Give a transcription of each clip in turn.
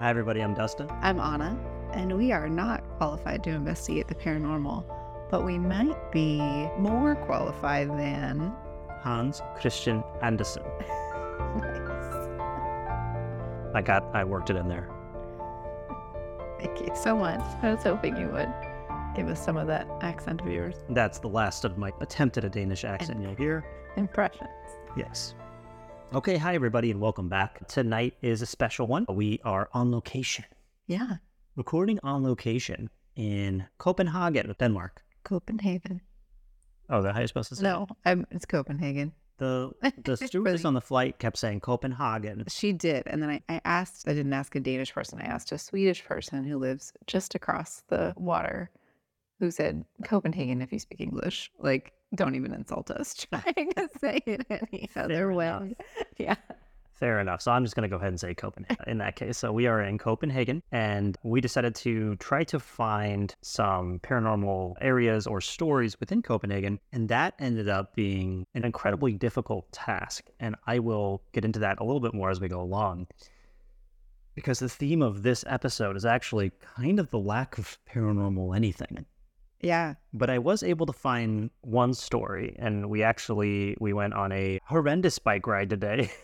Hi, everybody. I'm Dustin. I'm Onna, and we are not qualified to investigate the paranormal, but we might be more qualified than. Hans Christian Andersen. nice. I got, I worked it in there. Thank you so much. I was hoping you would give us some of that accent of yours. That's the last of my attempt at a Danish accent you'll hear. Impressions. Yes. Okay, hi, everybody, and welcome back. Tonight is a special one. We are on location, Yeah, recording on location in Copenhagen, Denmark. Copenhagen. Oh, that how you're supposed to say it? No, I'm, it's Copenhagen. The, the stewardess on the flight kept saying Copenhagen. She did. And then I, I asked, I didn't ask a Danish person, I asked a Swedish person who lives just across the water who said, Copenhagen, if you speak English. Like, don't even insult us trying to say it any other way. Yeah. Fair enough. So I'm just going to go ahead and say Copenhagen in that case. So we are in Copenhagen and we decided to try to find some paranormal areas or stories within Copenhagen. And that ended up being an incredibly difficult task. And I will get into that a little bit more as we go along. Because the theme of this episode is actually kind of the lack of paranormal anything Yeah. but I was able to find one story, and we actually we went on a horrendous bike ride today.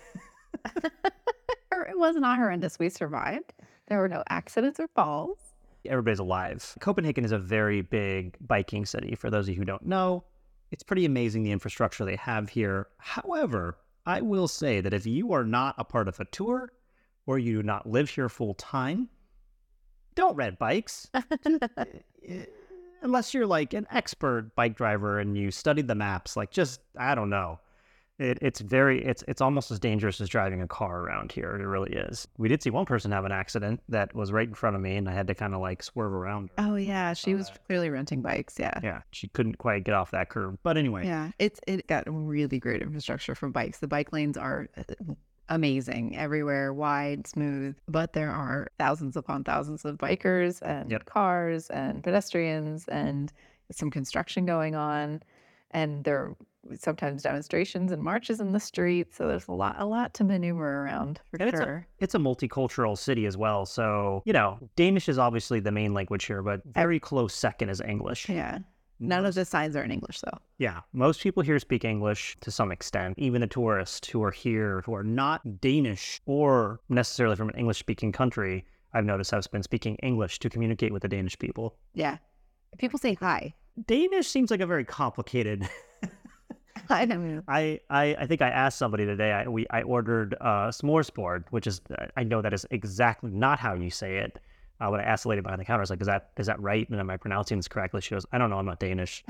It was not horrendous. We survived. There were no accidents or falls. Everybody's alive. Copenhagen is a very big biking city. For those of you who don't know, it's pretty amazing the infrastructure they have here. However, I will say that if you are not a part of a tour or you do not live here full time, don't rent bikes. unless you're like an expert bike driver and you studied the maps like just i don't know it, it's very it's it's almost as dangerous as driving a car around here it really is we did see one person have an accident that was right in front of me and i had to kind of like swerve around her. Oh, yeah. She was clearly renting bikes. Yeah. yeah she couldn't quite get off that curb but anyway Yeah, it's it got really great infrastructure for bikes. The bike lanes are uh, amazing everywhere, wide, smooth. But there are thousands upon thousands of bikers and Yep. cars and pedestrians and some construction going on, and there are sometimes demonstrations and marches in the streets. So there's a lot, a lot to maneuver around for And it's a- sure. it's a multicultural city as well so you know danish is obviously the main language here but very close second is english yeah. None of the signs are in English though. Yeah, most people here speak English to some extent. Even the tourists who are here who are not Danish or necessarily from an English speaking country, I've noticed have been speaking English to communicate with the Danish people. Yeah. People say hi. Danish seems like a very complicated. I know. I, I, I think I asked somebody today. I we I ordered uh, smorgasbord, which is I know that is exactly not how you say it. Uh, when I asked the lady behind the counter, I was like, "Is that is that right? And am I pronouncing this correctly?" She goes, "I don't know. I'm not Danish."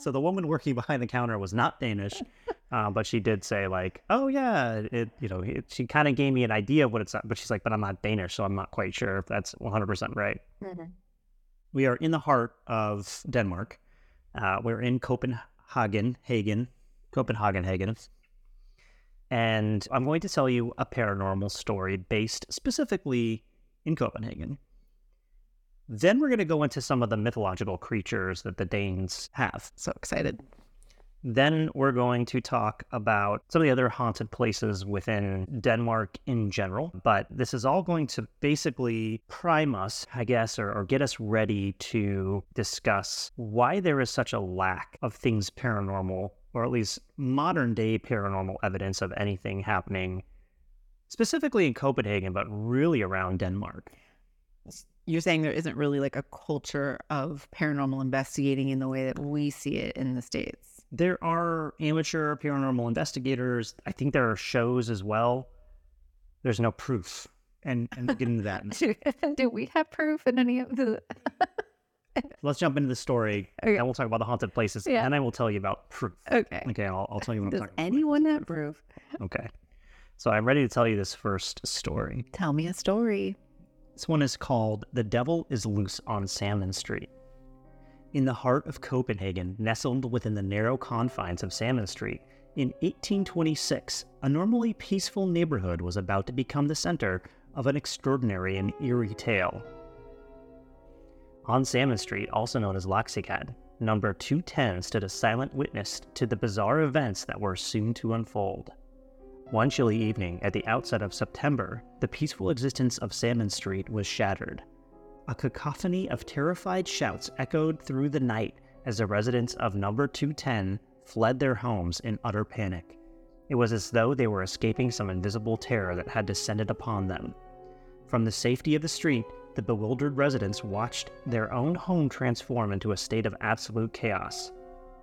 So the woman working behind the counter was not Danish, uh, but she did say like, "Oh yeah, it." You know, it, she kind of gave me an idea of what it's. But she's like, "But I'm not Danish, so I'm not quite sure if that's 100 percent right." We are in the heart of Denmark. Uh, we're in Copenhagen, Hagen, Copenhagen, Hagen, and I'm going to tell you a paranormal story based specifically in Copenhagen. Then we're going to go into some of the mythological creatures that the Danes have. So excited. Then we're going to talk about some of the other haunted places within Denmark in general. But this is all going to basically prime us, I guess, or, or get us ready to discuss why there is such a lack of things paranormal, or at least modern day paranormal evidence of anything happening, specifically in Copenhagen, but really around Denmark. You're saying there isn't really like a culture of paranormal investigating in the way that we see it in the States. There are amateur paranormal investigators. I think there are shows as well. There's no proof. And, and we'll get into that. Do, do we have proof in any of the. Let's jump into the story, Okay. and we'll talk about the haunted places, Yeah. and I will tell you about proof. Okay. Okay, I'll, I'll tell you what I'm Does talking about. anyone have proof? Okay. So I'm ready to tell you this first story. Tell me a story. This one is called The Devil is Loose on Salmon Street. In the heart of Copenhagen, nestled within the narrow confines of Salmon Street, in 1826, a normally peaceful neighborhood was about to become the center of an extraordinary and eerie tale. On Salmon Street, also known as Laksegade, number 210 stood a silent witness to the bizarre events that were soon to unfold. One chilly evening at the outset of September, the peaceful existence of Salmon Street was shattered. A cacophony of terrified shouts echoed through the night as the residents of number 210 fled their homes in utter panic. It was as though they were escaping some invisible terror that had descended upon them. From the safety of the street, the bewildered residents watched their own home transform into a state of absolute chaos.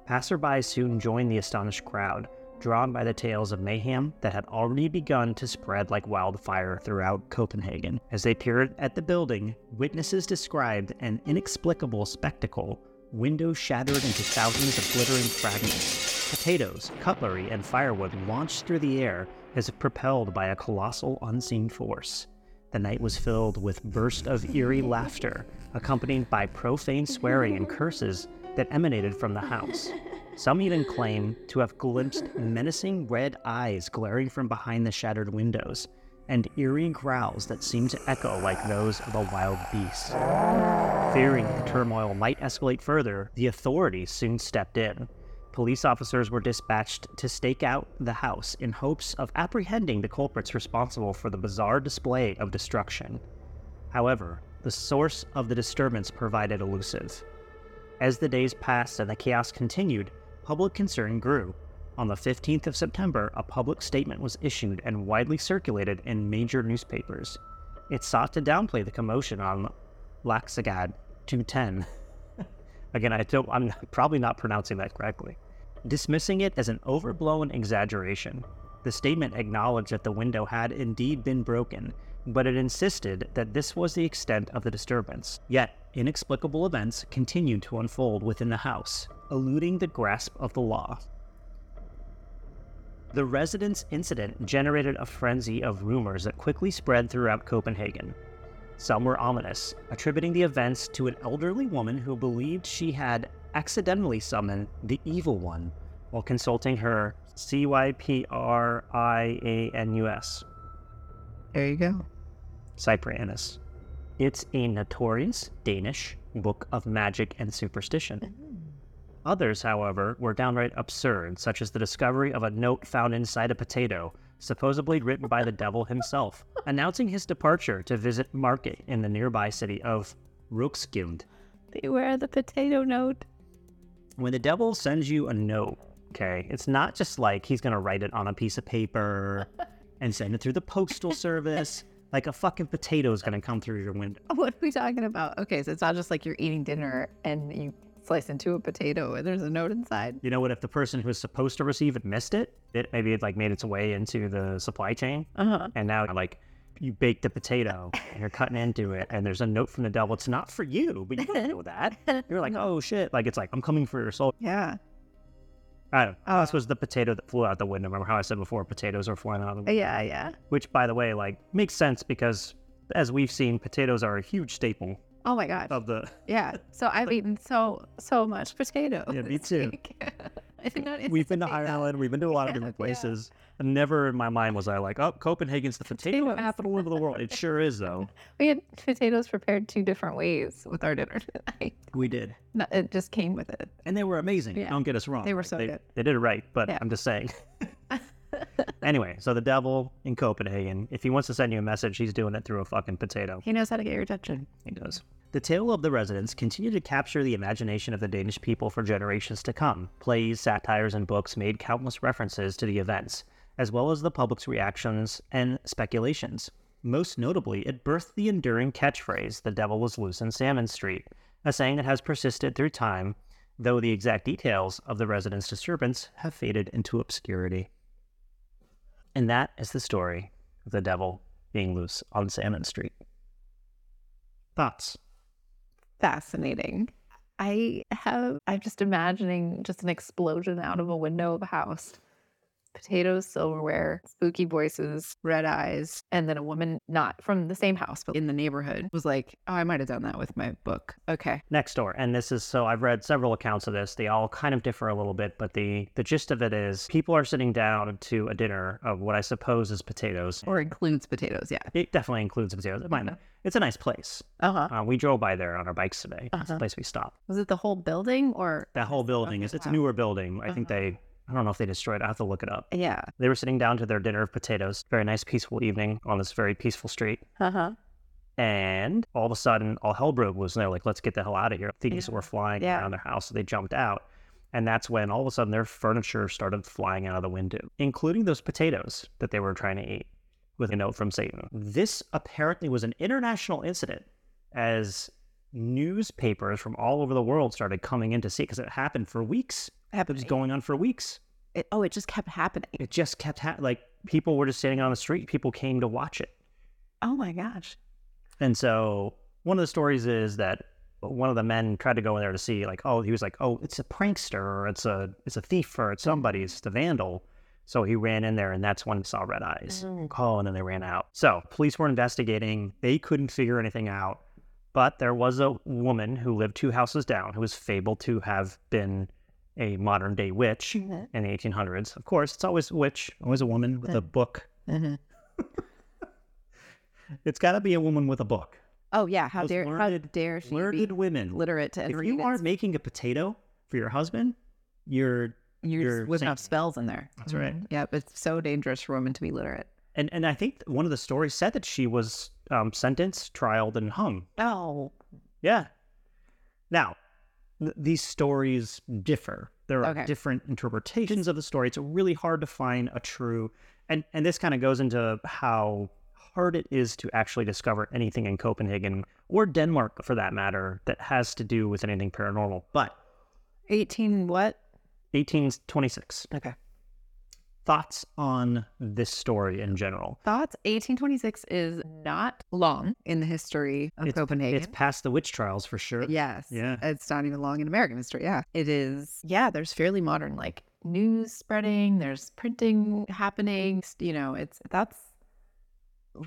Passersby soon joined the astonished crowd, drawn by the tales of mayhem that had already begun to spread like wildfire throughout Copenhagen. As they peered at the building, witnesses described an inexplicable spectacle windows shattered into thousands of glittering fragments. Potatoes, cutlery, and firewood launched through the air as if propelled by a colossal unseen force. The night was filled with bursts of eerie laughter, accompanied by profane swearing and curses that emanated from the house. Some even claim to have glimpsed menacing red eyes glaring from behind the shattered windows, and eerie growls that seemed to echo like those of a wild beast. Fearing the turmoil might escalate further, the authorities soon stepped in. Police officers were dispatched to stake out the house in hopes of apprehending the culprits responsible for the bizarre display of destruction. However, the source of the disturbance provided elusive. As the days passed and the chaos continued, public concern grew. On the 15th of September, a public statement was issued and widely circulated in major newspapers. It sought to downplay the commotion on Laksegade 210. Again, I don't, I'm probably not pronouncing that correctly. Dismissing it as an overblown exaggeration, the statement acknowledged that the window had indeed been broken, but it insisted that this was the extent of the disturbance. Yet, inexplicable events continued to unfold within the house, eluding the grasp of the law. The residence incident generated a frenzy of rumors that quickly spread throughout Copenhagen. Some were ominous, attributing the events to an elderly woman who believed she had accidentally summoned the Evil One while consulting her C Y P R I A N U S, There you go. Cyprianus. It's a notorious Danish book of magic and superstition. Mm-hmm. Others, however, were downright absurd, such as the discovery of a note found inside a potato, supposedly written by the devil himself, announcing his departure to visit market in the nearby city of Roskilde. Beware the potato note. When the devil sends you a note, okay, it's not just like he's gonna write it on a piece of paper and send it through the postal service. Like a fucking potato is gonna come through your window. What are we talking about? Okay, so it's not just like you're eating dinner and you slice into a potato and there's a note inside. You know what? If the person who was supposed to receive it missed it, it maybe it like made its way into the supply chain, Uh huh. and now like you baked the potato and you're cutting into it, and there's a note from the devil. It's not for you, but you don't know that. You're like, oh shit! Like it's like I'm coming for your soul. Yeah. I don't. know. Oh. This was the potato that flew out the window. Remember how I said before potatoes are flying out of the window? Yeah, yeah. Which, by the way, like makes sense because as we've seen, potatoes are a huge staple Oh my gosh. of the. Yeah. So I've eaten so so much potato. Yeah, me too. I did not We've been to that. Ireland. We've been to a lot of Yeah, different yeah. places. And never in my mind was I like, oh, Copenhagen's the potato Potatoes. capital of the world. It sure is, though. We had potatoes prepared two different ways with our dinner tonight. We did. No, it just came with it. And they were amazing. Yeah. Don't get us wrong. They were so they, good. They did it right, but Yeah. I'm just saying. Anyway, so the devil in Copenhagen, if he wants to send you a message, he's doing it through a fucking potato. He knows how to get your attention. He does. The tale of the residents continued to capture the imagination of the Danish people for generations to come. Plays, satires, and books made countless references to the events, as well as the public's reactions and speculations. Most notably, it birthed the enduring catchphrase, the devil was loose in Salmon Street, a saying that has persisted through time, though the exact details of the residents' disturbance have faded into obscurity. And that is the story of the devil being loose on Salmon Street. Thoughts? Fascinating. I have, I'm just imagining just an explosion out of a window of a house. Potatoes, silverware, spooky voices, red eyes, and then a woman not from the same house, but in the neighborhood was like, Oh, I might have done that with my book. Okay. next door and this is so i've read several accounts of this they all kind of differ a little bit but the the gist of it is people are sitting down to a dinner of what i suppose is potatoes Or includes potatoes. Yeah. it definitely includes potatoes it might not it's a nice place Uh huh. uh, we drove by there on our bikes today it's Uh-huh. the place we stopped Was it the whole building or? that whole building Okay, is it's a newer building i think Uh-huh. they I don't know if they destroyed it. I have to look it up. Yeah. They were sitting down to their dinner of potatoes. Very nice, peaceful evening on this very peaceful street. Uh huh. And all of a sudden, all hell broke loose. And they're like, let's get the hell out of here. Things Yeah. were flying Yeah. around their house. So they jumped out. And that's when all of a sudden their furniture started flying out of the window, including those potatoes that they were trying to eat with a note from Satan. This apparently was an international incident as newspapers from all over the world started coming in to see because it happened for weeks. It was going on for weeks. It, oh, it just kept happening. It just kept ha- like people were just standing on the street. People came to watch it. Oh my gosh. And so one of the stories is that one of the men tried to go in there to see, like, oh, he was like, oh, it's a prankster, or it's a it's a thief, or it's somebody, it's a vandal. So he ran in there, and that's when he saw red eyes. Mm. Oh, and then they ran out. So police were investigating. They couldn't figure anything out, but there was a woman who lived two houses down who was fabled to have been a modern day witch Mhm. in the 1800s. Of course, it's always a witch, always a woman with a book. Mhm. It's got to be a woman with a book. Oh yeah. How Those dare how dare she Learned be women. literate to if you aren't making a potato for your husband, you're You're, you're whipping up spells in there. That's right. Mhm. Yep. It's so dangerous for women to be literate. and and I think one of the stories said that she was um, sentenced, trialed, and hung. Oh. Yeah. Now, th- these stories differ. There are Okay. different interpretations of the story. It's really hard to find a true, and and this kind of goes into how hard it is to actually discover anything in Copenhagen or Denmark, for that matter, that has to do with anything paranormal. But 18 what? 1826. Okay. Thoughts on this story in general? Thoughts? 1826 is not long in the history of Copenhagen. It's past the witch trials for sure. Yes. Yeah. It's not even long in American history. Yeah. It is. Yeah. There's fairly modern, like news spreading, there's printing happening. You know, it's that's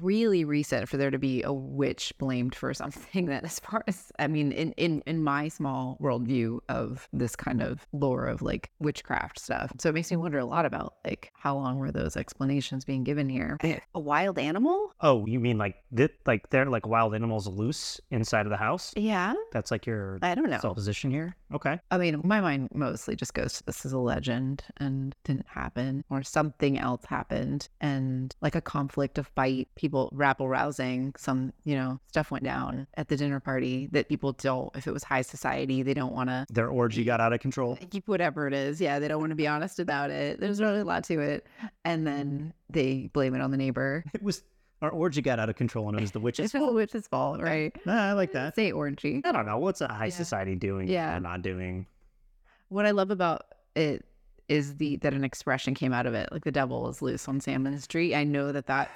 really recent for there to be a witch blamed for something that as far as I mean in in in my small worldview of this kind of lore of like witchcraft stuff. So it makes me wonder a lot about like how long were those explanations being given here? Eh, a wild animal? Oh, you mean like that? Like they're like wild animals loose inside of the house? Yeah. That's like your I don't know. supposition here. Okay. I mean, my mind mostly just goes to this is a legend and didn't happen, or something else happened, and like a conflict, of fight, people rabble rousing, some, you know, stuff went down at the dinner party that people don't, if it was high society, they don't want to Their orgy got out of control. keep whatever it is. Yeah, they don't want to be honest about it. There's really a lot to it. And then they blame it on the neighbor. It was our orgy got out of control, and it was the witch's It's the fault. witch's fault, right? I like that. Say orgy. I don't know what's a high Yeah. society doing. Yeah. or not doing. What I love about it is the that an expression came out of it, like the devil is loose on Salmon Street. I know that that's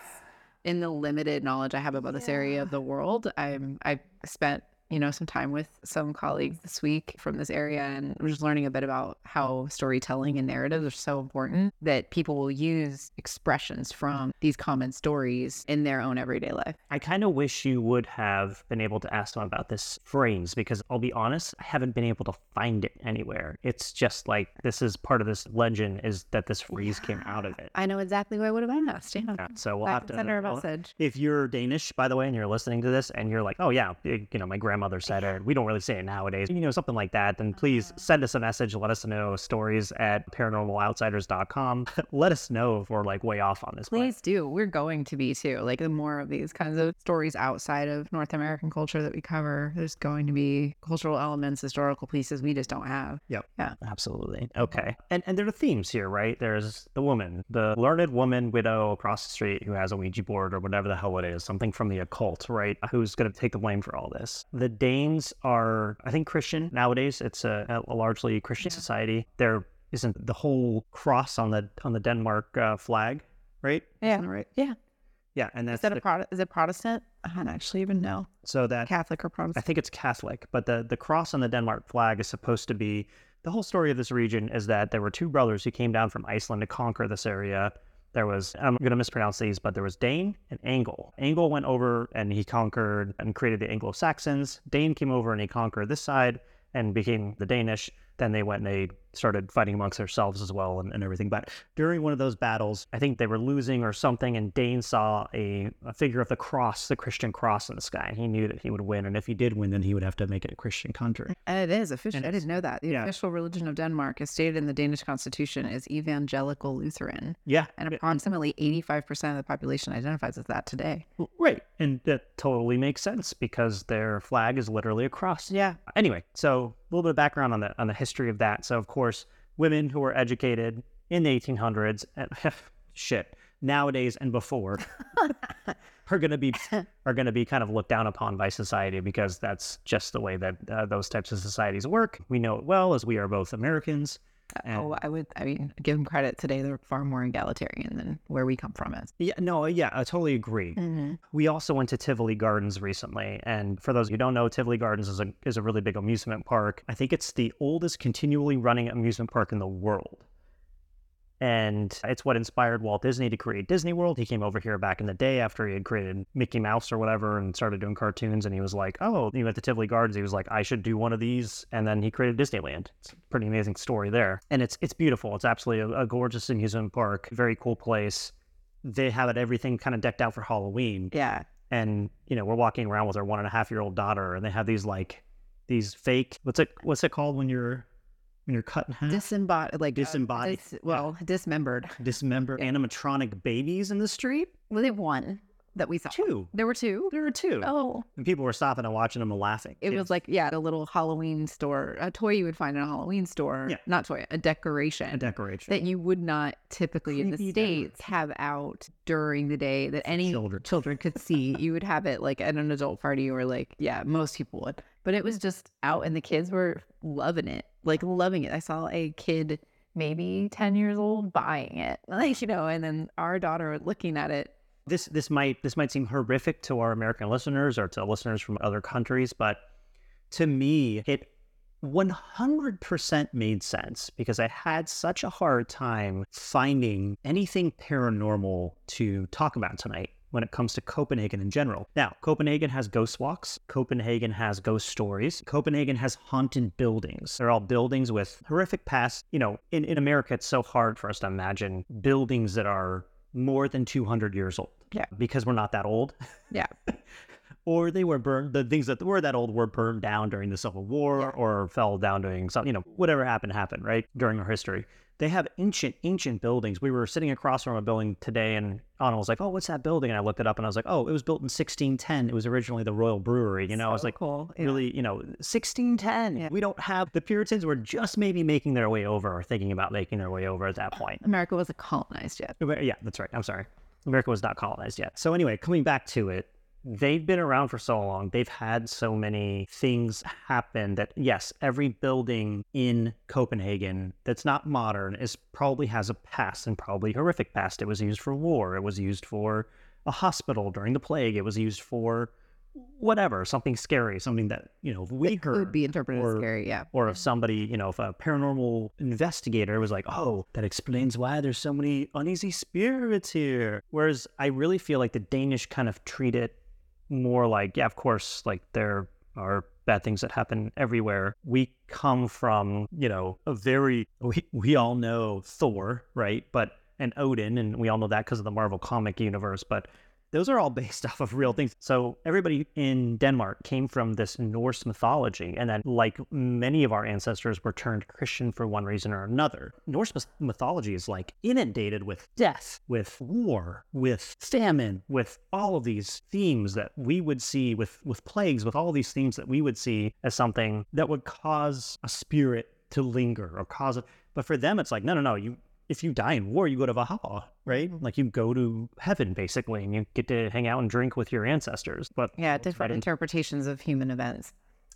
in the limited knowledge I have about this area of the world. I'm I spent you know some time with some colleagues this week from this area and we're just learning a bit about how storytelling and narratives are so important that people will use expressions from these common stories in their own everyday life. I kind of wish you would have been able to ask them about this phrase because I'll be honest, I haven't been able to find it anywhere. It's just like this is part of this legend is that this phrase came out of it. I know exactly what I would have asked. Yeah. Yeah, so we'll have to. center I'll- message. if you're Danish, by the way, and you're listening to this, and you're like, oh yeah, you know, my grandmother said it. We don't really say it nowadays. You know, something like that. Then please mm-hmm. send us a message. Let us know stories at paranormaloutsiders.com. Let us know if we're like way off on this. Please do. We're going to be too. Like the more of these kinds of stories outside of North American culture that we cover, there's going to be cultural elements, historical pieces we just don't have. Yep. Yeah. Absolutely. Okay. And and there are themes here, right? There's the woman, the learned woman widow across the street who has a Ouija board or whatever the hell it is, something from the occult, right? Who's going to take the blame for all this? The Danes are, I think, Christian nowadays. It's a, a largely Christian Yeah. society. There isn't the whole cross on the on the Denmark uh, flag, right? Yeah. Right. Yeah. Yeah, and Is that's that a the- Prot- is it Protestant? I don't actually even know. so that Catholic or Protestant? I think it's Catholic, but the, the cross on the Denmark flag is supposed to be the whole story of this region is that there were two brothers who came down from Iceland to conquer this area. There was, I'm going to mispronounce these, but there was Dane and Angle. Angle went over and he conquered and created the Anglo Saxons. Dane came over and he conquered this side and became the Danish. Then they went and they started fighting amongst themselves as well and, and everything. But during one of those battles, I think they were losing or something, and Dane saw a, a figure of the cross, the Christian cross in the sky. And he knew that he would win. And if he did win, then he would have to make it a Christian country. And it is official. I didn't know that. The yeah. official religion of Denmark, as stated in the Danish constitution, is evangelical Lutheran. Yeah. And approximately 85% of the population identifies as that today. Well, Right. And that totally makes sense because their flag is literally a cross. Yeah. Anyway, so little bit of background on the on the history of that. So of course, women who were educated in the 1800s and shit, nowadays and before are going to be are going to be kind of looked down upon by society because that's just the way that uh, those types of societies work. We know it well as we are both Americans. And- Oh, I would, I mean, give them credit. Today, they're far more egalitarian than where we come from is. Yeah, no, yeah, I totally agree. Mm-hmm. We also went to Tivoli Gardens recently, and for those who don't know, Tivoli Gardens is a is a really big amusement park. I think it's the oldest continually running amusement park in the world. And it's what inspired Walt Disney to create Disney World. He came over here back in the day after he had created Mickey Mouse or whatever and started doing cartoons. And he was like, Oh, you went to Tivoli Gardens. He was like, I should do one of these. And then he created Disneyland. It's a pretty amazing story there. And it's it's beautiful. It's absolutely a, a gorgeous amusement park, very cool place. They have it everything kind of decked out for Halloween Yeah. and you know we're walking around with our one and a half year old daughter and they have these like these fake what's it what's it called when you're when you're cut in half Disembodied, like uh, Disembodied, dis- well, dismembered. dismembered animatronic babies in the street Was it one that we saw? two There were two. there are two Oh, and people were stopping and watching them and laughing it Kids. was like yeah, a little Halloween store, a toy you would find in a Halloween store. Yeah. Not toy, a decoration. a decoration that you would not typically in the Creepy states have out during the day that any children. children could see. you would have it like at an adult party or like yeah, most people would. But it was just out and the kids were loving it. Like loving it. I saw a kid maybe 10 years old buying it. Like, you know, and then our daughter looking at it. this this might this might seem horrific to our American listeners or to listeners from other countries, but to me it 100% made sense because I had such a hard time finding anything paranormal to talk about tonight when it comes to Copenhagen in general. Now, Copenhagen has ghost walks, Copenhagen has ghost stories, Copenhagen has haunted buildings. They're all buildings with horrific past. You know, in, in America, it's so hard for us to imagine buildings that are more than 200 years old. Yeah. Because we're not that old. Yeah. or they were burned, the things that were that old were burned down during the Civil War Yeah. or fell down during some, you know, whatever happened, happened, right? During our history. They have ancient, ancient buildings. We were sitting across from a building today and Onna was like, Oh, what's that building? And I looked it up and I was like, Oh, it was built in 1610. It was originally the Royal Brewery. You know, I was like, cool. Yeah. really, you know, 1610. Yeah. We don't have the Puritans were just maybe making their way over or thinking about making their way over at that point. America wasn't colonized yet. Yeah, that's right. I'm sorry. America was not colonized yet. So anyway, coming back to it, they've been around for so long. They've had so many things happen that yes, every building in Copenhagen that's not modern is probably has a past and probably horrific past. It was used for war. It was used for a hospital during the plague. It was used for whatever, something scary, something that, you know, we It could be interpreted or- as scary. Yeah. or if somebody, you know, if a paranormal investigator was like, oh, that explains why there's so many uneasy spirits here. Whereas I really feel like the Danish kind of treat it more like, yeah, of course, like there are bad things that happen everywhere. We come from, you know, a very, we, we all know Thor, right? But, and Odin, and we all know that because of the Marvel comic universe, but those are all based off of real things. So everybody in Denmark came from this Norse mythology, and then, like many of our ancestors, were turned Christian for one reason or another. Norse mythology is like inundated with death, with war, with famine, with all of these themes that we would see with with plagues, with all these themes that we would see as something that would cause a spirit to linger or cause it. But for them, it's like no, no, no. You if you die in war, you go to Valhalla, right? Like you go to heaven basically, and you get to hang out and drink with your ancestors. But Yeah. Different interpretations of human events.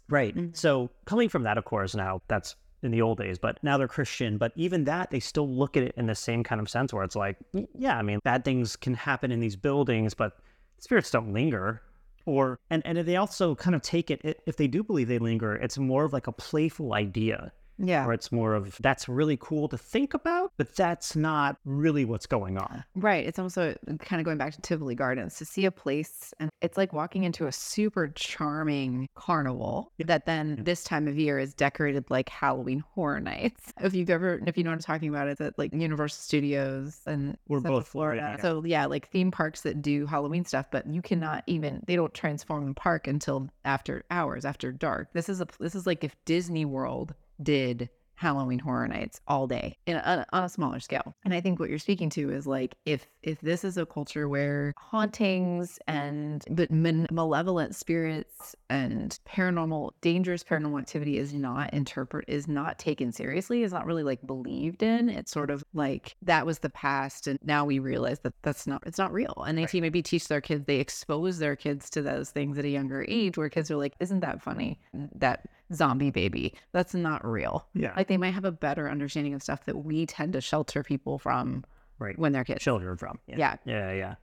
Right. Mhm. So coming from that, of course, now that's in the old days, but now they're Christian. But even that, they still look at it in the same kind of sense where it's like, yeah, I mean, bad things can happen in these buildings, but spirits don't linger. Or and and they also kind of take it if they do believe they linger, it's more of like a playful idea. Yeah. Or it's more of that's really cool to think about, but that's not really what's going on. Right. It's also uh, kind of going back to Tivoli Gardens to see a place, and it's like walking into a super charming carnival Yeah. that then Yeah. this time of year is decorated like Halloween Horror Nights. If you've ever, if you know what I'm talking about, it's at like Universal Studios and We're Central both- Florida. yeah. So yeah, like theme parks that do Halloween stuff, but you cannot even they don't transform the park until after hours, after dark. This is a this is like if Disney World did Halloween Horror Nights all day in a, on a smaller scale. And I think what you're speaking to is like if if this is a culture where hauntings and but malevolent spirits and paranormal dangerous paranormal activity is not interpret is not taken seriously, is not really like believed in. It's sort of like that was the past and now we realize that that's not it's not real. And they Right. see maybe teach their kids they expose their kids to those things at a younger age where kids are like isn't that funny that zombie baby that's not real Yeah. like they might have a better understanding of stuff that we tend to shelter people from Right. when they're kids. children from. Yeah. Yeah, yeah.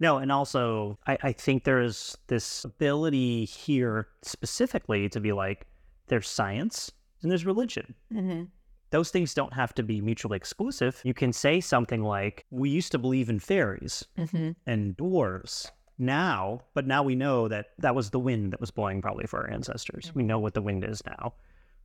No, and also I, I think there's this ability here specifically to be like there's science and there's religion. Mm-hmm. Those things don't have to be mutually exclusive. You can say something like, We used to believe in fairies Mm-hmm. and dwarves now, but now we know that that was the wind that was blowing probably for our ancestors. We know what the wind is now.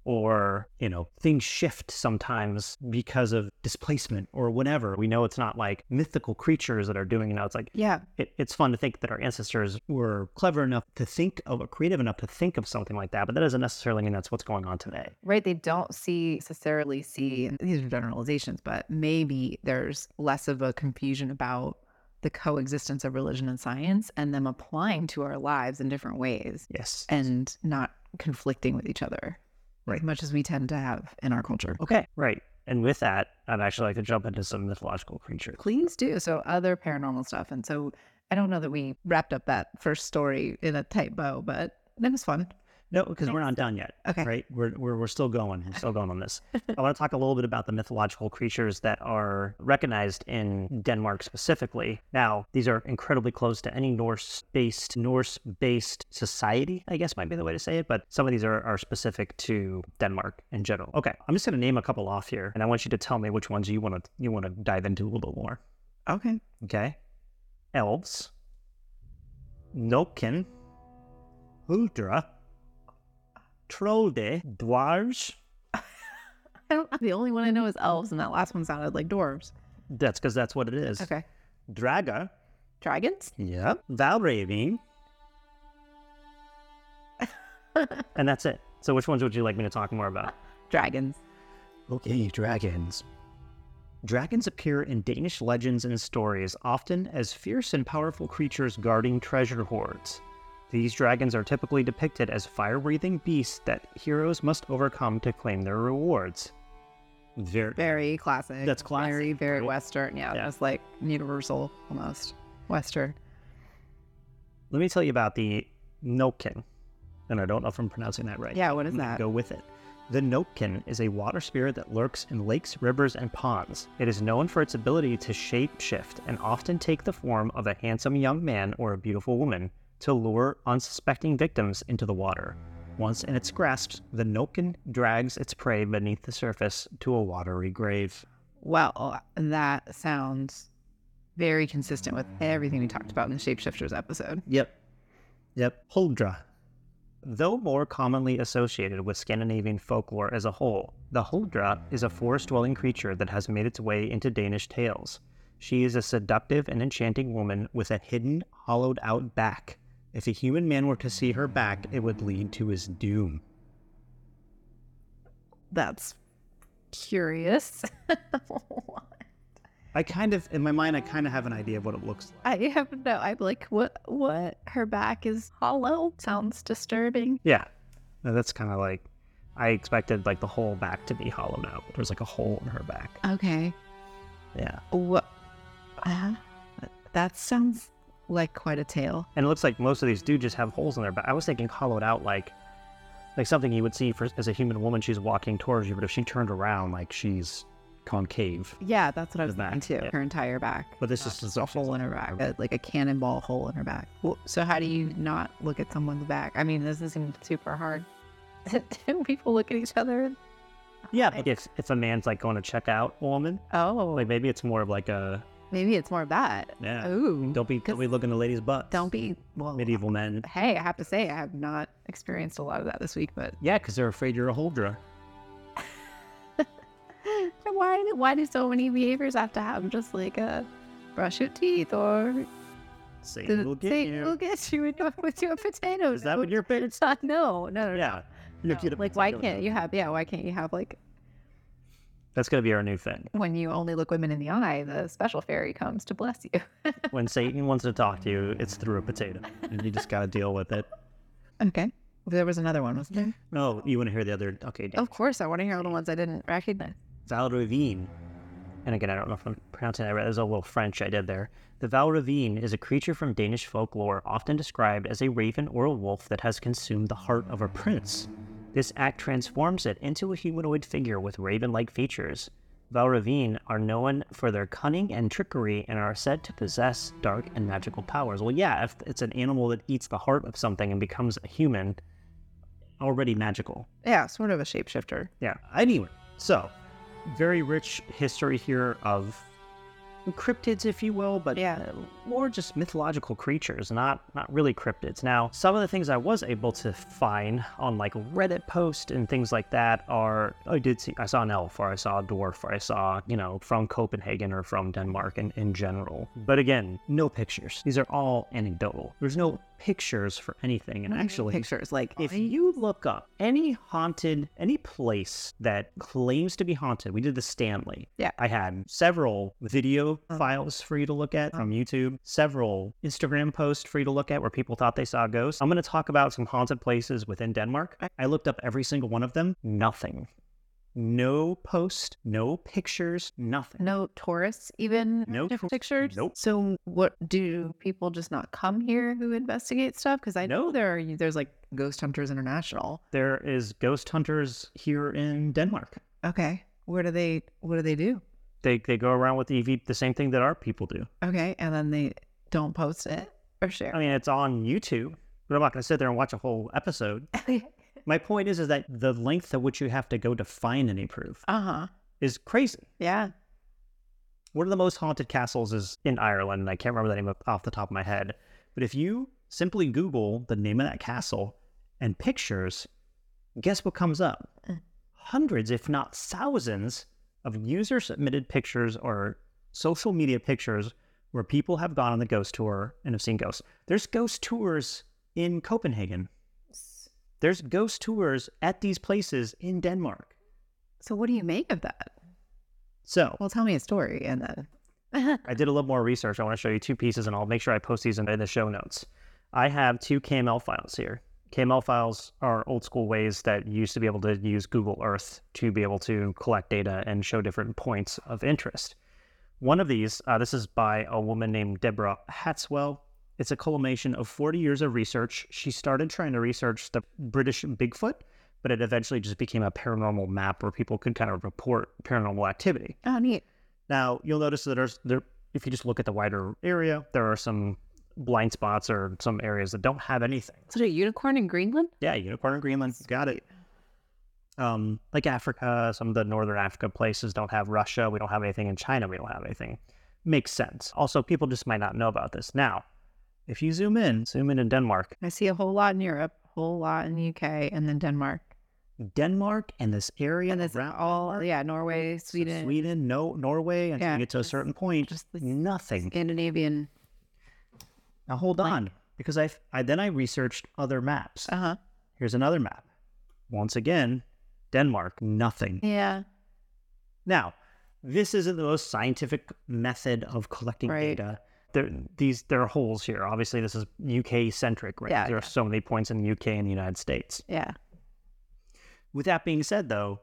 Or, you know, things shift sometimes because of displacement or whatever. We know it's not like mythical creatures that are doing it now. It's like Yeah. it, it's fun to think that our ancestors were clever enough to think of or creative enough to think of something like that, but that doesn't necessarily mean that's what's going on today. Right. They don't see necessarily see, these are generalizations, but maybe there's less of a confusion about the coexistence of religion and science and them applying to our lives in different ways Yes. and not conflicting with each other Right. as much as we tend to have in our culture. Okay. Right. And with that, I'd actually like to jump into some mythological creatures. Please do. So other paranormal stuff. And so I don't know that we wrapped up that first story in a tight bow, but that was fun. No, because we're not done yet. Okay. Right. We're, we're, we're still going. We're still going on this. I want to talk a little bit about the mythological creatures that are recognized in Denmark specifically. Now, these are incredibly close to any Norse based Norse based society, I guess might be the way to say it, but some of these are, are specific to Denmark in general. Okay. I'm just gonna name a couple off here and I want you to tell me which ones you want to you want to dive into a little bit more. Okay. Okay. Elves. Noken. Huldra. Trolde. Dwarves. The only one I know is elves, and that last one sounded like dwarves. That's because that's what it is. Okay. Draga. Dragons? Yep. Valraving. and that's it. So which ones would you like me to talk more about? Dragons. Okay, dragons. Dragons appear in Danish legends and stories often as fierce and powerful creatures guarding treasure hoards. These dragons are typically depicted as fire breathing beasts that heroes must overcome to claim their rewards. Very, Very classic. That's classic, Very, very right? Western. Yeah, Yeah. That's like universal almost. Western. Let me tell you about the Noken. And I don't know if I'm pronouncing that right. Yeah, what is that? Go with it. The Noken is a water spirit that lurks in lakes, rivers, and ponds. It is known for its ability to shape shift and often take the form of a handsome young man or a beautiful woman to lure unsuspecting victims into the water. Once in its grasp, the Noken drags its prey beneath the surface to a watery grave. Well, that sounds very consistent with everything we talked about in the Shapeshifters episode. Yep. Yep. Huldra. Though more commonly associated with Scandinavian folklore as a whole, the Huldra is a forest dwelling creature that has made its way into Danish tales. She is a seductive and enchanting woman with a hidden, hollowed out back. If a human man were to see her back, it would lead to his doom. That's curious. I kind of, in my mind, I kind of have an idea of what it looks like. I have no. I'm like, what? What? Her back is hollow. Sounds disturbing. Yeah. No, That's kind of like, I expected like the whole back to be hollowed out. There's like a hole in her back. Okay. Yeah. What? Uh, that sounds like quite a tail. And it looks like most of these do just have holes in there. But I was thinking hollowed out like like something you would see for as a human woman she's walking towards you, but if she turned around like she's concave. Yeah, that's what I was thinking too. yeah. Her entire back. But this is just a hole in her back, uh, like a cannonball hole in her back. Well, so how do you not look at someone's back? I mean, this seem super hard. Do people look at each other? Yeah, like if if a man's like going to check out a woman, Oh, like maybe it's more of like a maybe it's more of that. yeah. Ooh. Don't be don't be looking at ladies' butts. Don't be well. medieval men. Hey, I have to say I have not experienced a lot of that this week, but Yeah, because they're afraid you're a Huldra. why why do so many behaviors have to have just like a brush your teeth or Satan the will get Satan you. will get you with your, with your potatoes? Is that what your parents? Not. No, no, no. Yeah. no. You Like, why can't you have? Yeah, why can't you have like That's gonna be our new thing. when you only look women in the eye, the special fairy comes to bless you. When Satan wants to talk to you, it's through a potato, and you just gotta deal with it. okay. There was another one, wasn't there? Oh, you want to hear the other? Okay, Dan. Of course, I want to hear all the ones I didn't recognize. Val Ravine. And again, I don't know if I'm pronouncing that right. There's a little French I did there. The Val Ravine is a creature from Danish folklore, often described as a raven or a wolf that has consumed the heart of a prince. This act transforms it into a humanoid figure with raven like features. Val Ravine are known for their cunning and trickery and are said to possess dark and magical powers. Well, yeah, if it's an animal that eats the heart of something and becomes a human, already magical. Yeah, sort of a shapeshifter. Yeah. Anyway, so very rich history here of cryptids, if you will, but Yeah. uh, more just mythological creatures, not not really cryptids. Now, some of the things I was able to find on like Reddit post and things like that are I did see I saw an elf or I saw a dwarf or I saw you know from Copenhagen or from Denmark in, in general. But again, no pictures. These are all anecdotal. There's no pictures for anything, and actually pictures like if you look up any haunted, any place that claims to be haunted, we did the Stanley. Yeah. I had several video uh-huh. files for you to look at from uh-huh. YouTube, several Instagram posts for you to look at where people thought they saw ghosts. I'm going to talk about some haunted places within Denmark. I looked up every single one of them. Nothing. No post, no pictures, nothing. no tourists even No tour- pictures. nope. So what do people just not come here who investigate stuff? Because I know No. there are there's like Ghost Hunters International. There is ghost hunters here in Denmark. Okay, where do they what do they do? They, they go around with EV, the same thing that our people do. Okay, and then they don't post it or share. I mean, it's on YouTube, but I'm not going to sit there and watch a whole episode. My point is, is that the length at which you have to go to find any proof uh huh. is crazy. Yeah. One of the most haunted castles is in Ireland, and I can't remember the name of- off the top of my head. But if you simply Google the name of that castle and pictures, guess what comes up? Uh. Hundreds, if not thousands, of user submitted pictures or social media pictures where people have gone on the ghost tour and have seen ghosts. There's ghost tours in Copenhagen. There's ghost tours at these places in Denmark. So what do you make of that? So Well, tell me a story, and then I did a little more research. I want to show you two pieces, and I'll make sure I post these in, in the show notes. I have two KML files here. KML files are old school ways that you used to be able to use Google Earth to be able to collect data and show different points of interest. One of these, uh, this is by a woman named Deborah Hatswell. It's a culmination of 40 years of research. She started trying to research the British Bigfoot, but it eventually just became a paranormal map where people could kind of report paranormal activity. oh, neat. Now you'll notice that there's there if you just look at the wider area, there are some blind spots or some areas that don't have anything. It a unicorn in Greenland? Yeah, unicorn in Greenland, got it. Um, like Africa, some of the northern Africa places don't have Russia. We don't have anything in China. We don't have anything. Makes sense. Also, people just might not know about this. Now, if you zoom in, zoom in in Denmark, I see a whole lot in Europe, a whole lot in the UK, and then Denmark. Denmark and this area And around all yeah, Norway, Sweden, Sweden, no, Norway, and Yeah, you get to a certain point, just nothing. Scandinavian. Now hold blank. on, because I, I then I researched other maps. Uh huh. Here's another map. Once again, Denmark, nothing. Yeah. Now, this isn't the most scientific method of collecting Right. data. There, these there are holes here. Obviously, this is UK centric, right? Yeah, there yeah. are so many points in the UK and the United States. Yeah. With that being said, though,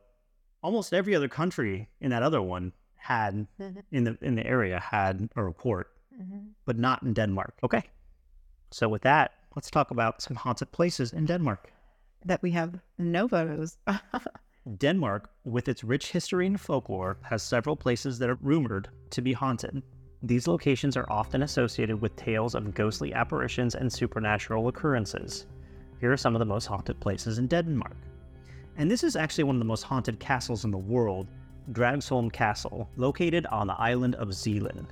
almost every other country in that other one had Mhm. in the in the area had a report, Mm-hmm. but not in Denmark. Okay. So with that, let's talk about some haunted places in Denmark. That we have no photos. Denmark, with its rich history and folklore, has several places that are rumored to be haunted. These locations are often associated with tales of ghostly apparitions and supernatural occurrences. Here are some of the most haunted places in Denmark. And this is actually one of the most haunted castles in the world, Dragsholm Castle, located on the island of Zealand.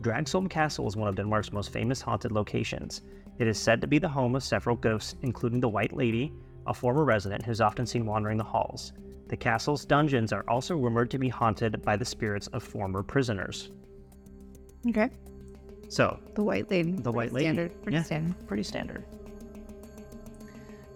Dragsholm Castle is one of Denmark's most famous haunted locations. It is said to be the home of several ghosts, including the White Lady, a former resident who's often seen wandering the halls. The castle's dungeons are also rumored to be haunted by the spirits of former prisoners. Okay. So, The white lady. The white lady. Standard. Pretty Yeah. standard. pretty standard.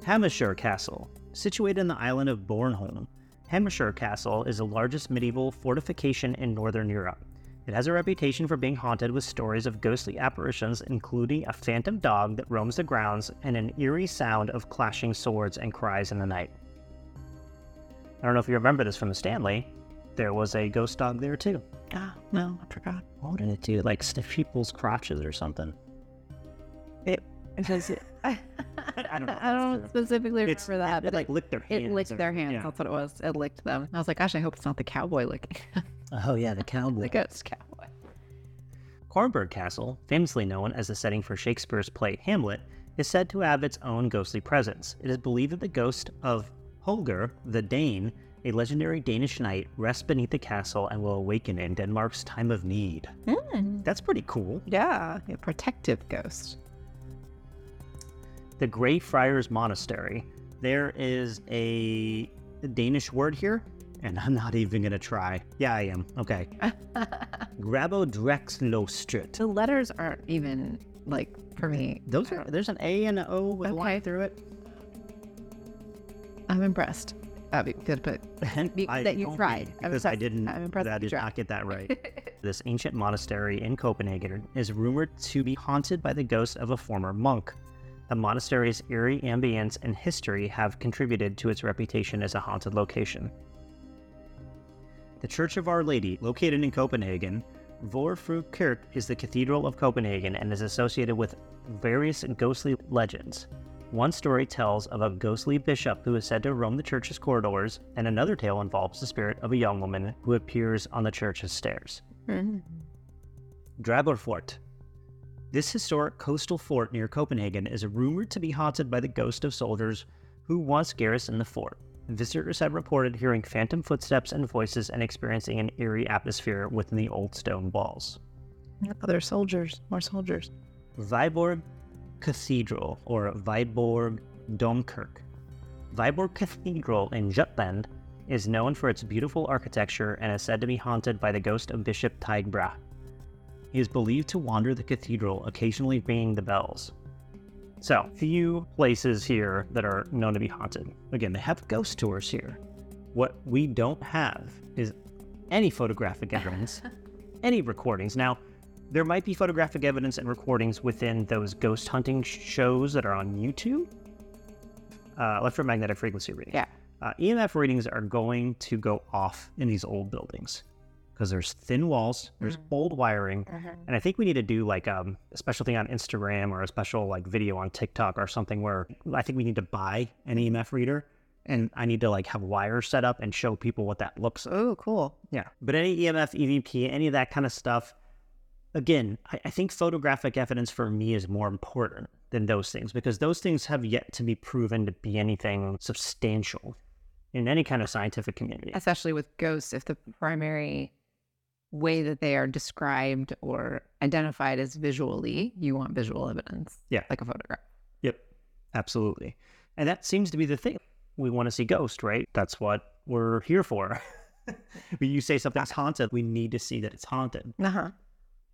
Hammershus Castle, situated in the island of Bornholm. Hammershus Castle is the largest medieval fortification in northern Europe. It has a reputation for being haunted with stories of ghostly apparitions, including a phantom dog that roams the grounds and an eerie sound of clashing swords and cries in the night. I don't know if you remember this from the Stanley. There was a ghost dog there too. Ah, no, I forgot. What did it do? Like sniff people's crotches or something? It, it was, I, I don't know I don't true. specifically It's remember that, it, but like licked their hands. it licked or- their hands. yeah. That's what it was. It licked them. I was like, gosh, I hope it's not the cowboy licking. Oh yeah, the cowboy. the ghost cowboy. Kronborg Castle, famously known as the setting for Shakespeare's play Hamlet, is said to have its own ghostly presence. It is believed that the ghost of Holger the Dane, a legendary Danish knight, rests beneath the castle and will awaken in Denmark's time of need. Hmm. That's pretty cool. Yeah, a protective ghost. The Grey Friars Monastery. There is a Danish word here, and I'm not even gonna try. Yeah, I am. Okay. Grabodrexlostrit. The letters aren't even like for me. Those are there's an A and an O with a Okay. line through it. I'm impressed. Uh, be- good, but Be- I that you tried. because I didn't. I'm impressed that I did not get that right. this ancient monastery in Copenhagen is rumored to be haunted by the ghost of a former monk. The monastery's eerie ambience and history have contributed to its reputation as a haunted location. The Church of Our Lady, located in Copenhagen, Vor Fru Kirke is the cathedral of Copenhagen and is associated with various ghostly legends. One story tells of a ghostly bishop who is said to roam the church's corridors, and another tale involves the spirit of a young woman who appears on the church's stairs. Mm-hmm. Draborfort. This historic coastal fort near Copenhagen is rumored to be haunted by the ghost of soldiers who once garrisoned the fort. Visitors have reported hearing phantom footsteps and voices and experiencing an eerie atmosphere within the old stone walls. Oh, other soldiers, more soldiers. Viborg Cathedral, or Viborg Domkirk. Viborg Cathedral in Jutland is known for its beautiful architecture and is said to be haunted by the ghost of Bishop Teigbra. He is believed to wander the cathedral, occasionally ringing the bells. So, few places here that are known to be haunted. Again, they have ghost tours here. What we don't have is any photographic evidence, any recordings. Now, there might be photographic evidence and recordings within those ghost hunting shows that are on YouTube. Uh, electromagnetic frequency reading. Yeah. Uh, EMF readings are going to go off in these old buildings because there's thin walls, there's old wiring, and I think we need to do like um, a special thing on Instagram or a special like video on TikTok or something where I think we need to buy an EMF reader and I need to like have wires set up and show people what that looks. Oh, cool. Yeah. But any EMF, EVP, any of that kind of stuff, again, I, I think photographic evidence for me is more important than those things because those things have yet to be proven to be anything substantial in any kind of scientific community. Especially with ghosts, if the primary way that they are described or identified as visually, you want visual evidence. Yeah. Like a photograph. Yep, absolutely. And that seems to be the thing. We want to see ghosts, right? That's what we're here for. when you say something's haunted, we need to see that it's haunted. Uh huh.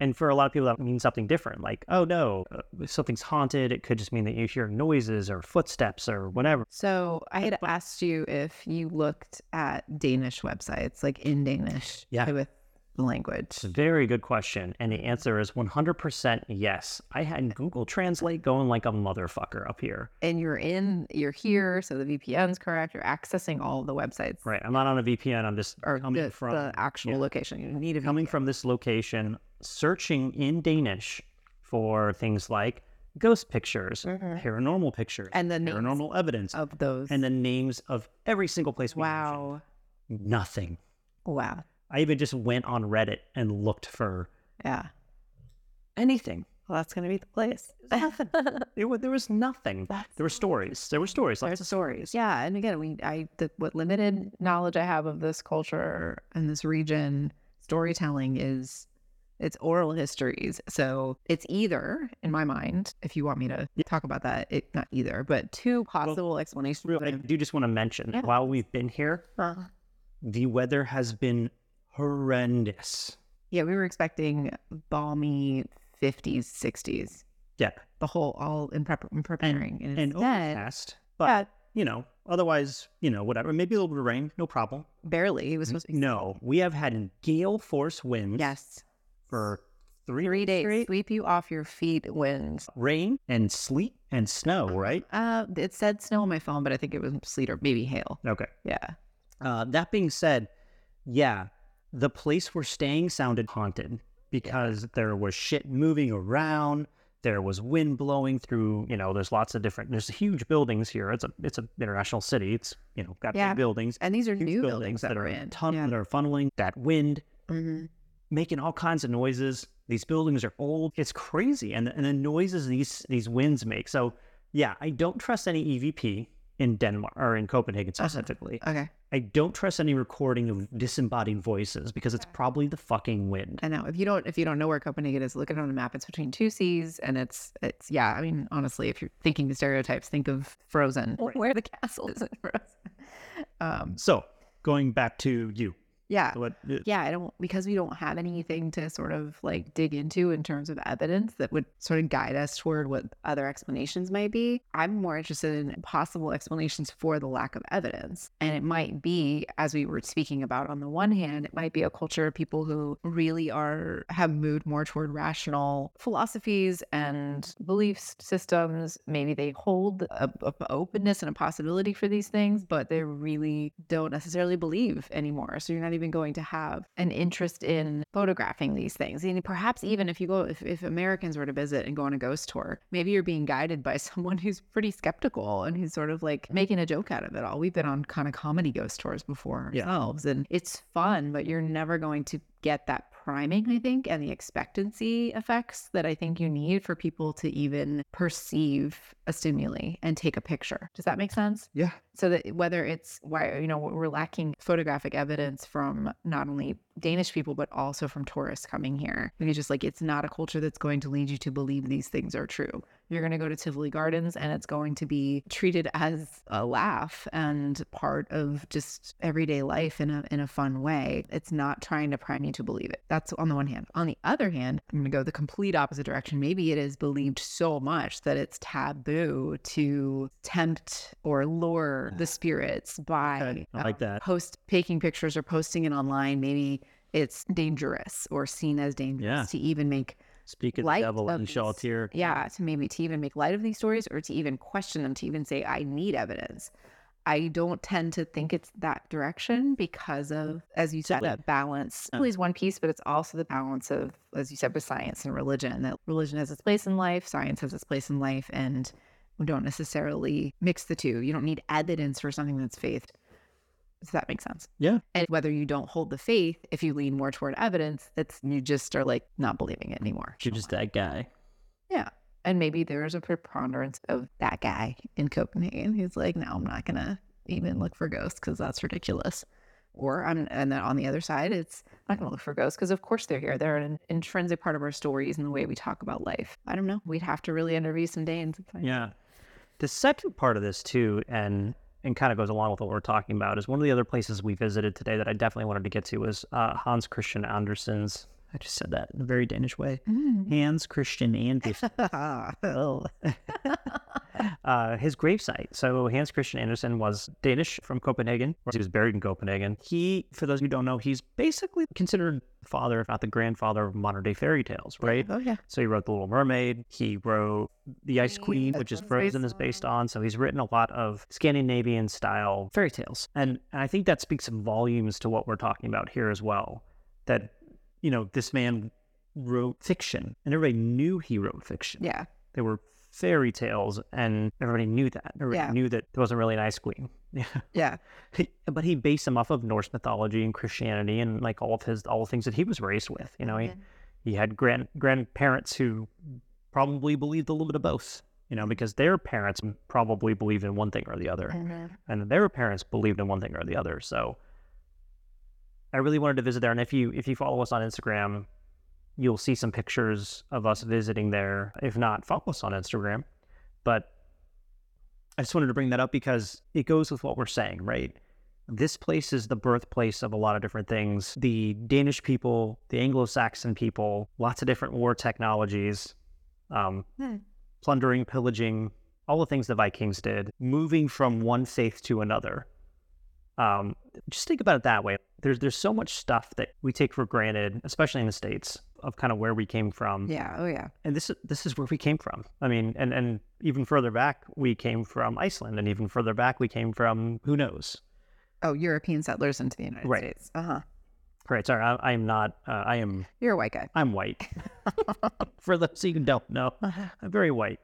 And for a lot of people, that means something different. Like, oh no, uh, something's haunted, it could just mean that you hear noises or footsteps or whatever. So I had asked you if you looked at Danish websites, like in Danish, Yeah. with the language. Very good question. And the answer is 100% yes. I had Google Translate going like a motherfucker up here. And you're in, you're here, so the VPN's correct. You're accessing all the websites Right. I'm not on a VPN. I'm just or coming the, from the actual yeah. location. You need a coming from this location, searching in Danish for things like ghost pictures, mm-hmm. paranormal pictures, And the paranormal evidence, of those. and the names of every single place we mentioned. wow, Nothing. wow, I even just went on Reddit and looked for yeah. anything. Well, that's gonna be the place. It, wa- there was nothing. That's There were stories. There were stories. There's of stories. Yeah, and again, we I the what limited knowledge I have of this culture and this region, storytelling is it's oral histories. So it's either, in my mind, if you want me to talk about that, it not either, but two possible explanations. Real, I do just want to mention Yeah. while we've been here, Uh, the weather has been horrendous. yeah, we were expecting balmy 50s, 60s, Yeah, the whole all in, prep, in preparing, and, and instead, overcast. But yeah, you know, otherwise, you know, whatever. Maybe a little bit of rain, no problem. barely. It was supposed to be No, we have had gale force winds. Yes, for three three days straight. sweep you off your feet. Winds. rain and sleet and snow. Right? Uh, it said snow on my phone, but I think it was sleet or maybe hail. Okay. Yeah. Uh, that being said, yeah, the place we're staying sounded haunted because there was shit moving around. There was wind blowing through. You know, there's lots of different. There's huge buildings here. It's a it's a international city. It's you know got Yeah. big buildings. And these are new buildings that, that we're in. ton- yeah. that are funneling that wind, hmm making all kinds of noises. These buildings are old. It's crazy, and the, and the noises these these winds make. So yeah, I don't trust any EVP in Denmark or in Copenhagen Uh-huh. specifically. Okay. I don't trust any recording of disembodied voices because it's probably the fucking wind. I know if you don't if you don't know where Copenhagen is, look at it on a map. It's between two seas, and it's it's yeah. I mean, honestly, if you're thinking the stereotypes, think of Frozen, where the castle is in Frozen. Um, So going back to you, yeah, what? yeah. I don't because we don't have anything to sort of like dig into in terms of evidence that would sort of guide us toward what other explanations might be. I'm more interested in possible explanations for the lack of evidence, and it might be, as we were speaking about, on the one hand, it might be a culture of people who really are have moved more toward rational philosophies and belief systems. Maybe they hold a, a openness and a possibility for these things, but they really don't necessarily believe anymore. So you're not even going to have an interest in photographing these things. And perhaps mm. even if you go, if, if Americans were to visit and go on a ghost tour, maybe you're being guided by someone who's pretty skeptical and who's sort of like making a joke out of it all. We've been on kind of comedy ghost tours before Yeah. ourselves, and it's fun, but you're never going to get that priming, I think, and the expectancy effects that I think you need for people to even perceive a stimuli and take a picture. Does that make sense? Yeah. So that whether it's why you know we're lacking photographic evidence from not only Danish people but also from tourists coming here, because just like it's not a culture that's going to lead you to believe these things are true. You're going to go to Tivoli Gardens and it's going to be treated as a laugh and part of just everyday life in a in a fun way. It's not trying to prime you to believe it. That's on the one hand. On the other hand, I'm going to go the complete opposite direction. Maybe it is believed so much that it's taboo to tempt or lure the spirits by I like that. Uh, post taking pictures or posting it online. Maybe it's dangerous or seen as dangerous Yeah. to even make Speak of the devil of and these- shall tear. yeah to maybe to even make light of these stories or to even question them to even say i need evidence. I don't tend to think it's that direction because of as you said that balance simply is one piece but it's also the balance of as you said with science and religion that religion has its place in life science has its place in life and we don't necessarily mix the two. You don't need evidence for something that's faith does that make sense Yeah. and whether you don't hold the faith if you lean more toward evidence it's you just are like not believing it anymore You're just that guy. yeah. And maybe there's a preponderance of that guy in Copenhagen who's like, no, I'm not going to even look for ghosts because that's ridiculous. Or I'm, and then on the other side, it's I'm not going to look for ghosts because of course they're here. They're an intrinsic part of our stories and the way we talk about life. I don't know. We'd have to really interview some Danes. and Yeah. The second part of this too, and and kind of goes along with what we're talking about, is one of the other places we visited today that I definitely wanted to get to was uh, Hans Christian Andersen's. I just said that in a very Danish way. Mm. Hans Christian Andersen. oh. uh, his gravesite. So Hans Christian Andersen was Danish from Copenhagen. He was buried in Copenhagen. He, for those who don't know, he's basically considered the father, if not the grandfather of modern day fairy tales, right? Oh, yeah. So he wrote The Little Mermaid. He wrote The Ice Queen, which is Frozen, is based on. So he's written a lot of Scandinavian style fairy tales, and, and I think that speaks volumes to what we're talking about here as well. That you know, this man wrote fiction, and everybody knew he wrote fiction. Yeah. They were fairy tales, and everybody knew that. Everybody Yeah. knew that there wasn't really an Ice Queen. Yeah. Yeah. He- but he based them off of Norse mythology and Christianity and like all of his all the things that he was raised with. You know, he he had grand grandparents who probably believed a little bit of both. You know, because their parents probably believed in one thing or the other, uh-huh. and their parents believed in one thing or the other. So, I really wanted to visit there. And if you if you follow us on Instagram, you'll see some pictures of us visiting there. If not, follow us on Instagram. But I just wanted to bring that up because it goes with what we're saying, right? This place is the birthplace of a lot of different things. The Danish people, the Anglo Saxon people, lots of different war technologies, um, Hmm. plundering, pillaging, all the things the Vikings did, moving from one faith to another. Um, just think about it that way. There's there's so much stuff that we take for granted, especially in the states, of kind of where we came from Yeah. Oh, yeah. and this is this is where we came from. I mean, and and even further back, we came from Iceland, and even further back, we came from who knows? Oh, European settlers into the United Right. States. Uh huh. Right? Sorry, I, am not. Uh, I am. You're a white guy. I'm white. For those who don't know, Uh-huh. I'm very white.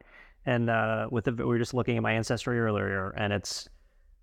And uh, with the, we were just looking at my ancestry earlier, and it's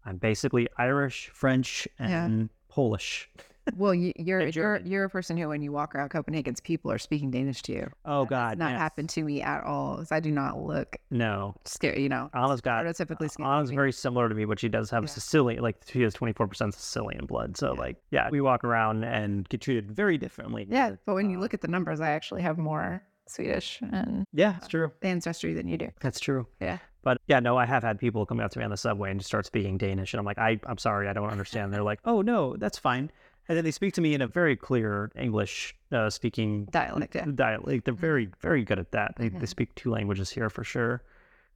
I'm basically Irish, French, Yeah. Polish. Well, you, you're you're you're a person who, when you walk around Copenhagen's people are speaking Danish to you. Oh God, not yes. happened to me at all. Because I do not look No, scary. You know, Onna's got prototypically Onna's very similar to me, but she does have Yeah. Sicilian, like she has 24% Sicilian blood. So, Yeah. like, yeah, we walk around and get treated very differently. Yeah, but when you Uh, look at the numbers, I actually have more Swedish and Yeah, it's true. ancestry than you do. That's true. Yeah. But yeah, no, I have had people come up to me on the subway and just start speaking Danish. And I'm like, I, I'm sorry, I don't understand. They're like, oh, no, that's fine. And then they speak to me in a very clear English uh, speaking Dialect, yeah. dialect. They're very, very good at that. They, they Mhm. speak two languages here for sure.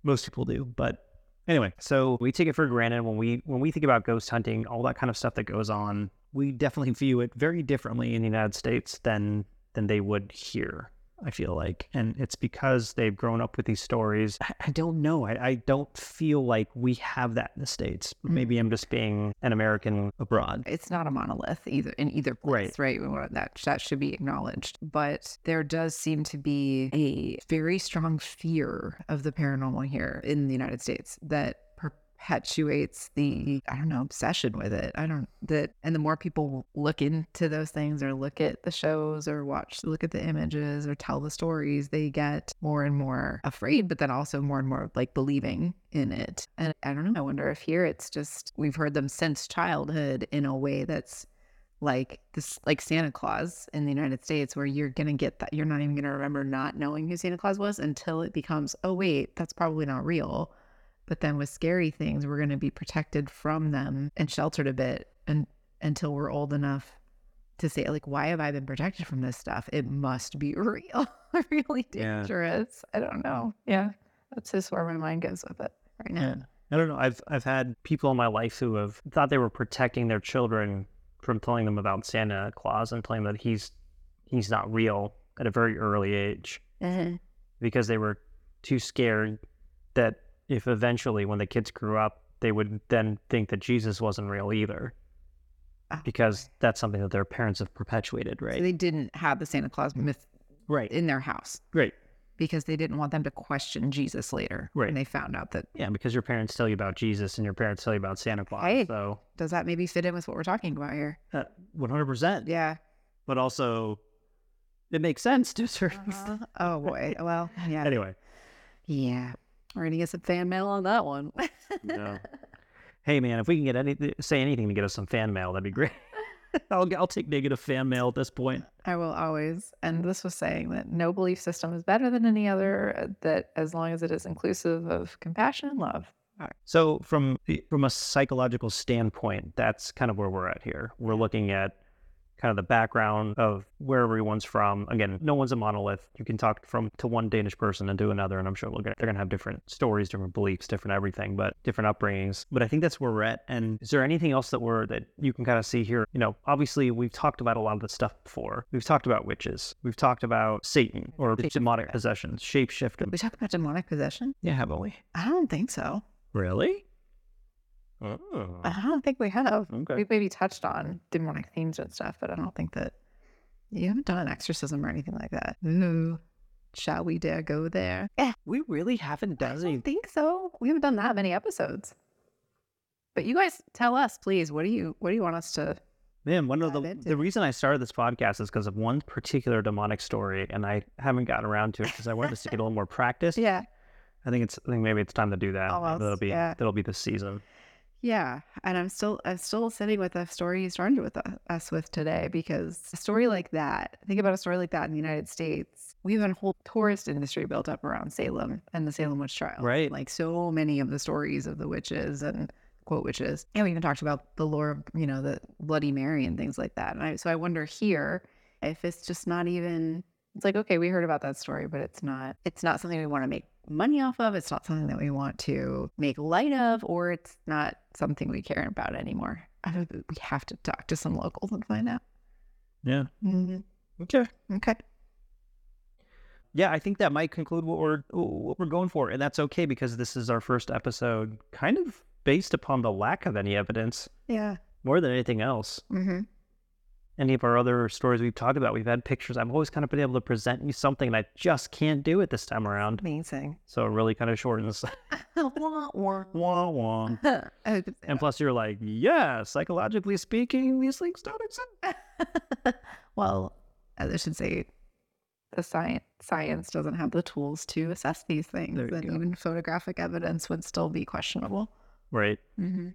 Most people do. But anyway, so we take it for granted when we when we think about ghost hunting, all that kind of stuff that goes on. We definitely view it very differently in the United States than than they would here. I feel like, and it's because they've grown up with these stories. I, I don't know. I, I don't feel like we have that in the states. Maybe I'm mm-hmm. just being an American abroad. It's not a monolith either in either place, right? Well, That that should be acknowledged. But there does seem to be a very strong fear of the paranormal here in the United States that perpetuates the I don't know obsession with it. I don't that and the more people look into those things or look at the shows or watch look at the images or tell the stories, they get more and more afraid, but then also more and more like believing in it. And I don't know. I wonder if here it's just we've heard them since childhood in a way that's like this like Santa Claus in the United States where you're gonna get that you're not even gonna remember not knowing who Santa Claus was until it becomes, oh wait, that's probably not real. But then with scary things, we're gonna be protected from them and sheltered a bit and until we're old enough to say, like, why have I been protected from this stuff? It must be real, really Yeah. dangerous. I don't know. Yeah. That's just where my mind goes with it right now. Yeah. I don't know. I've I've had people in my life who have thought they were protecting their children from telling them about Santa Claus and telling them that he's he's not real at a very early age Mhm. because they were too scared that if eventually when the kids grew up they would then think that Jesus wasn't real either Oh, because that's something that their parents have perpetuated, right? So they didn't have the Santa Claus myth right. in their house Right. because they didn't want them to question Jesus later. Right. And they found out that Yeah, because your parents tell you about Jesus and your parents tell you about Santa Claus. Hey. So, does that maybe fit in with what we're talking about here? uh, 100%. Yeah. But also, it makes sense to a certain Uh-huh. Oh boy. Well, yeah. Anyway, Yeah. We're gonna get some fan mail on that one. no. hey man, if we can get any say anything to get us some fan mail, that'd be great. I'll I'll take negative fan mail at this point. I will always. And this was saying that no belief system is better than any other. uh, That as long as it is inclusive of compassion and love. So from from a psychological standpoint, that's kind of where we're at here. We're looking at kind of the background of where everyone's from. Again, no one's a monolith. You can talk from to one Danish person and to another, and I'm sure we'll get, they're going to have different stories, different beliefs, different everything, but different upbringings. But I think that's where we're at. And is there anything else that we're that you can kind of see here? You know, obviously we've talked about a lot of the stuff before. We've talked about witches. We've talked about Satan or Shape- demonic possessions, shapeshifting. We talk about demonic possession? Yeah, haven't we? I don't think so. Really? Oh. I don't think we have. Okay. We've maybe touched on demonic themes and stuff, but I don't think that you haven't done an exorcism or anything like that. Ooh. Shall we dare go there? Yeah, We really haven't done I done don't any. think so. We haven't done that many episodes. But you guys tell us, please, what do you what do you want us to Man, one of the into the reason I started this podcast is because of one particular demonic story, and I haven't gotten around to it because I wanted us to get a little more practice. Yeah. I think it's I think maybe it's time to do that. Maybe Almost, that'll be yeah. that'll be the season. Yeah, and I'm still I'm still sitting with a story you started with u- us with today because a story mm-hmm. like that. Think about a story like that in the United States. We have a whole tourist industry built up around Salem and the Salem witch trials. Right. like so many of the stories of the witches and quote witches. And we even talked about the lore of you know the Bloody Mary and things like that. And I, so I wonder here if it's just not even. It's like okay, we heard about that story, but it's not. It's not something we want to make money off of. It's not something that we want to make light of, or it's not something we care about anymore. I don't, we have to talk to some locals and find out. Yeah. Mm-hmm. Okay. Okay. Yeah, I think that might conclude what we're what we're going for, and that's okay because this is our first episode, kind of based upon the lack of any evidence Yeah. more than anything else. Mm-hmm. Any of our other stories we've talked about, we've had pictures. I've always kind of been able to present you something, and I just can't do it this time around. Amazing. So it really kind of shortens. Wah, wah. wah wah. And plus, you're like, yeah, psychologically speaking, these things don't exist. well, I should say the science science doesn't have the tools to assess these things, and go. even photographic evidence would still be questionable. Right. Mm-hmm.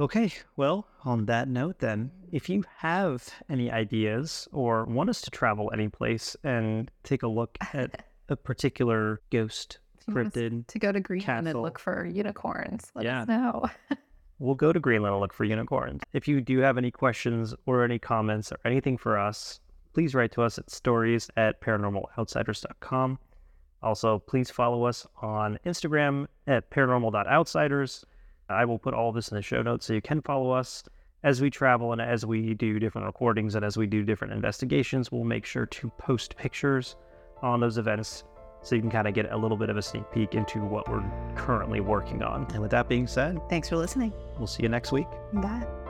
Okay, well, on that note, then, if you have any ideas or want us to travel any place and take a look at a particular ghost you want us cryptid, To go to Greenland and look for unicorns. Let Yeah. us know. we'll go to Greenland and look for unicorns. If you do have any questions or any comments or anything for us, please write to us at stories at paranormaloutsiders.com. Also, please follow us on Instagram at paranormal.outsiders. I will put all this in the show notes so you can follow us as we travel and as we do different recordings and as we do different investigations. We'll make sure to post pictures on those events so you can kind of get a little bit of a sneak peek into what we're currently working on. And with that being said, Thanks for listening. we'll see you next week. Bye.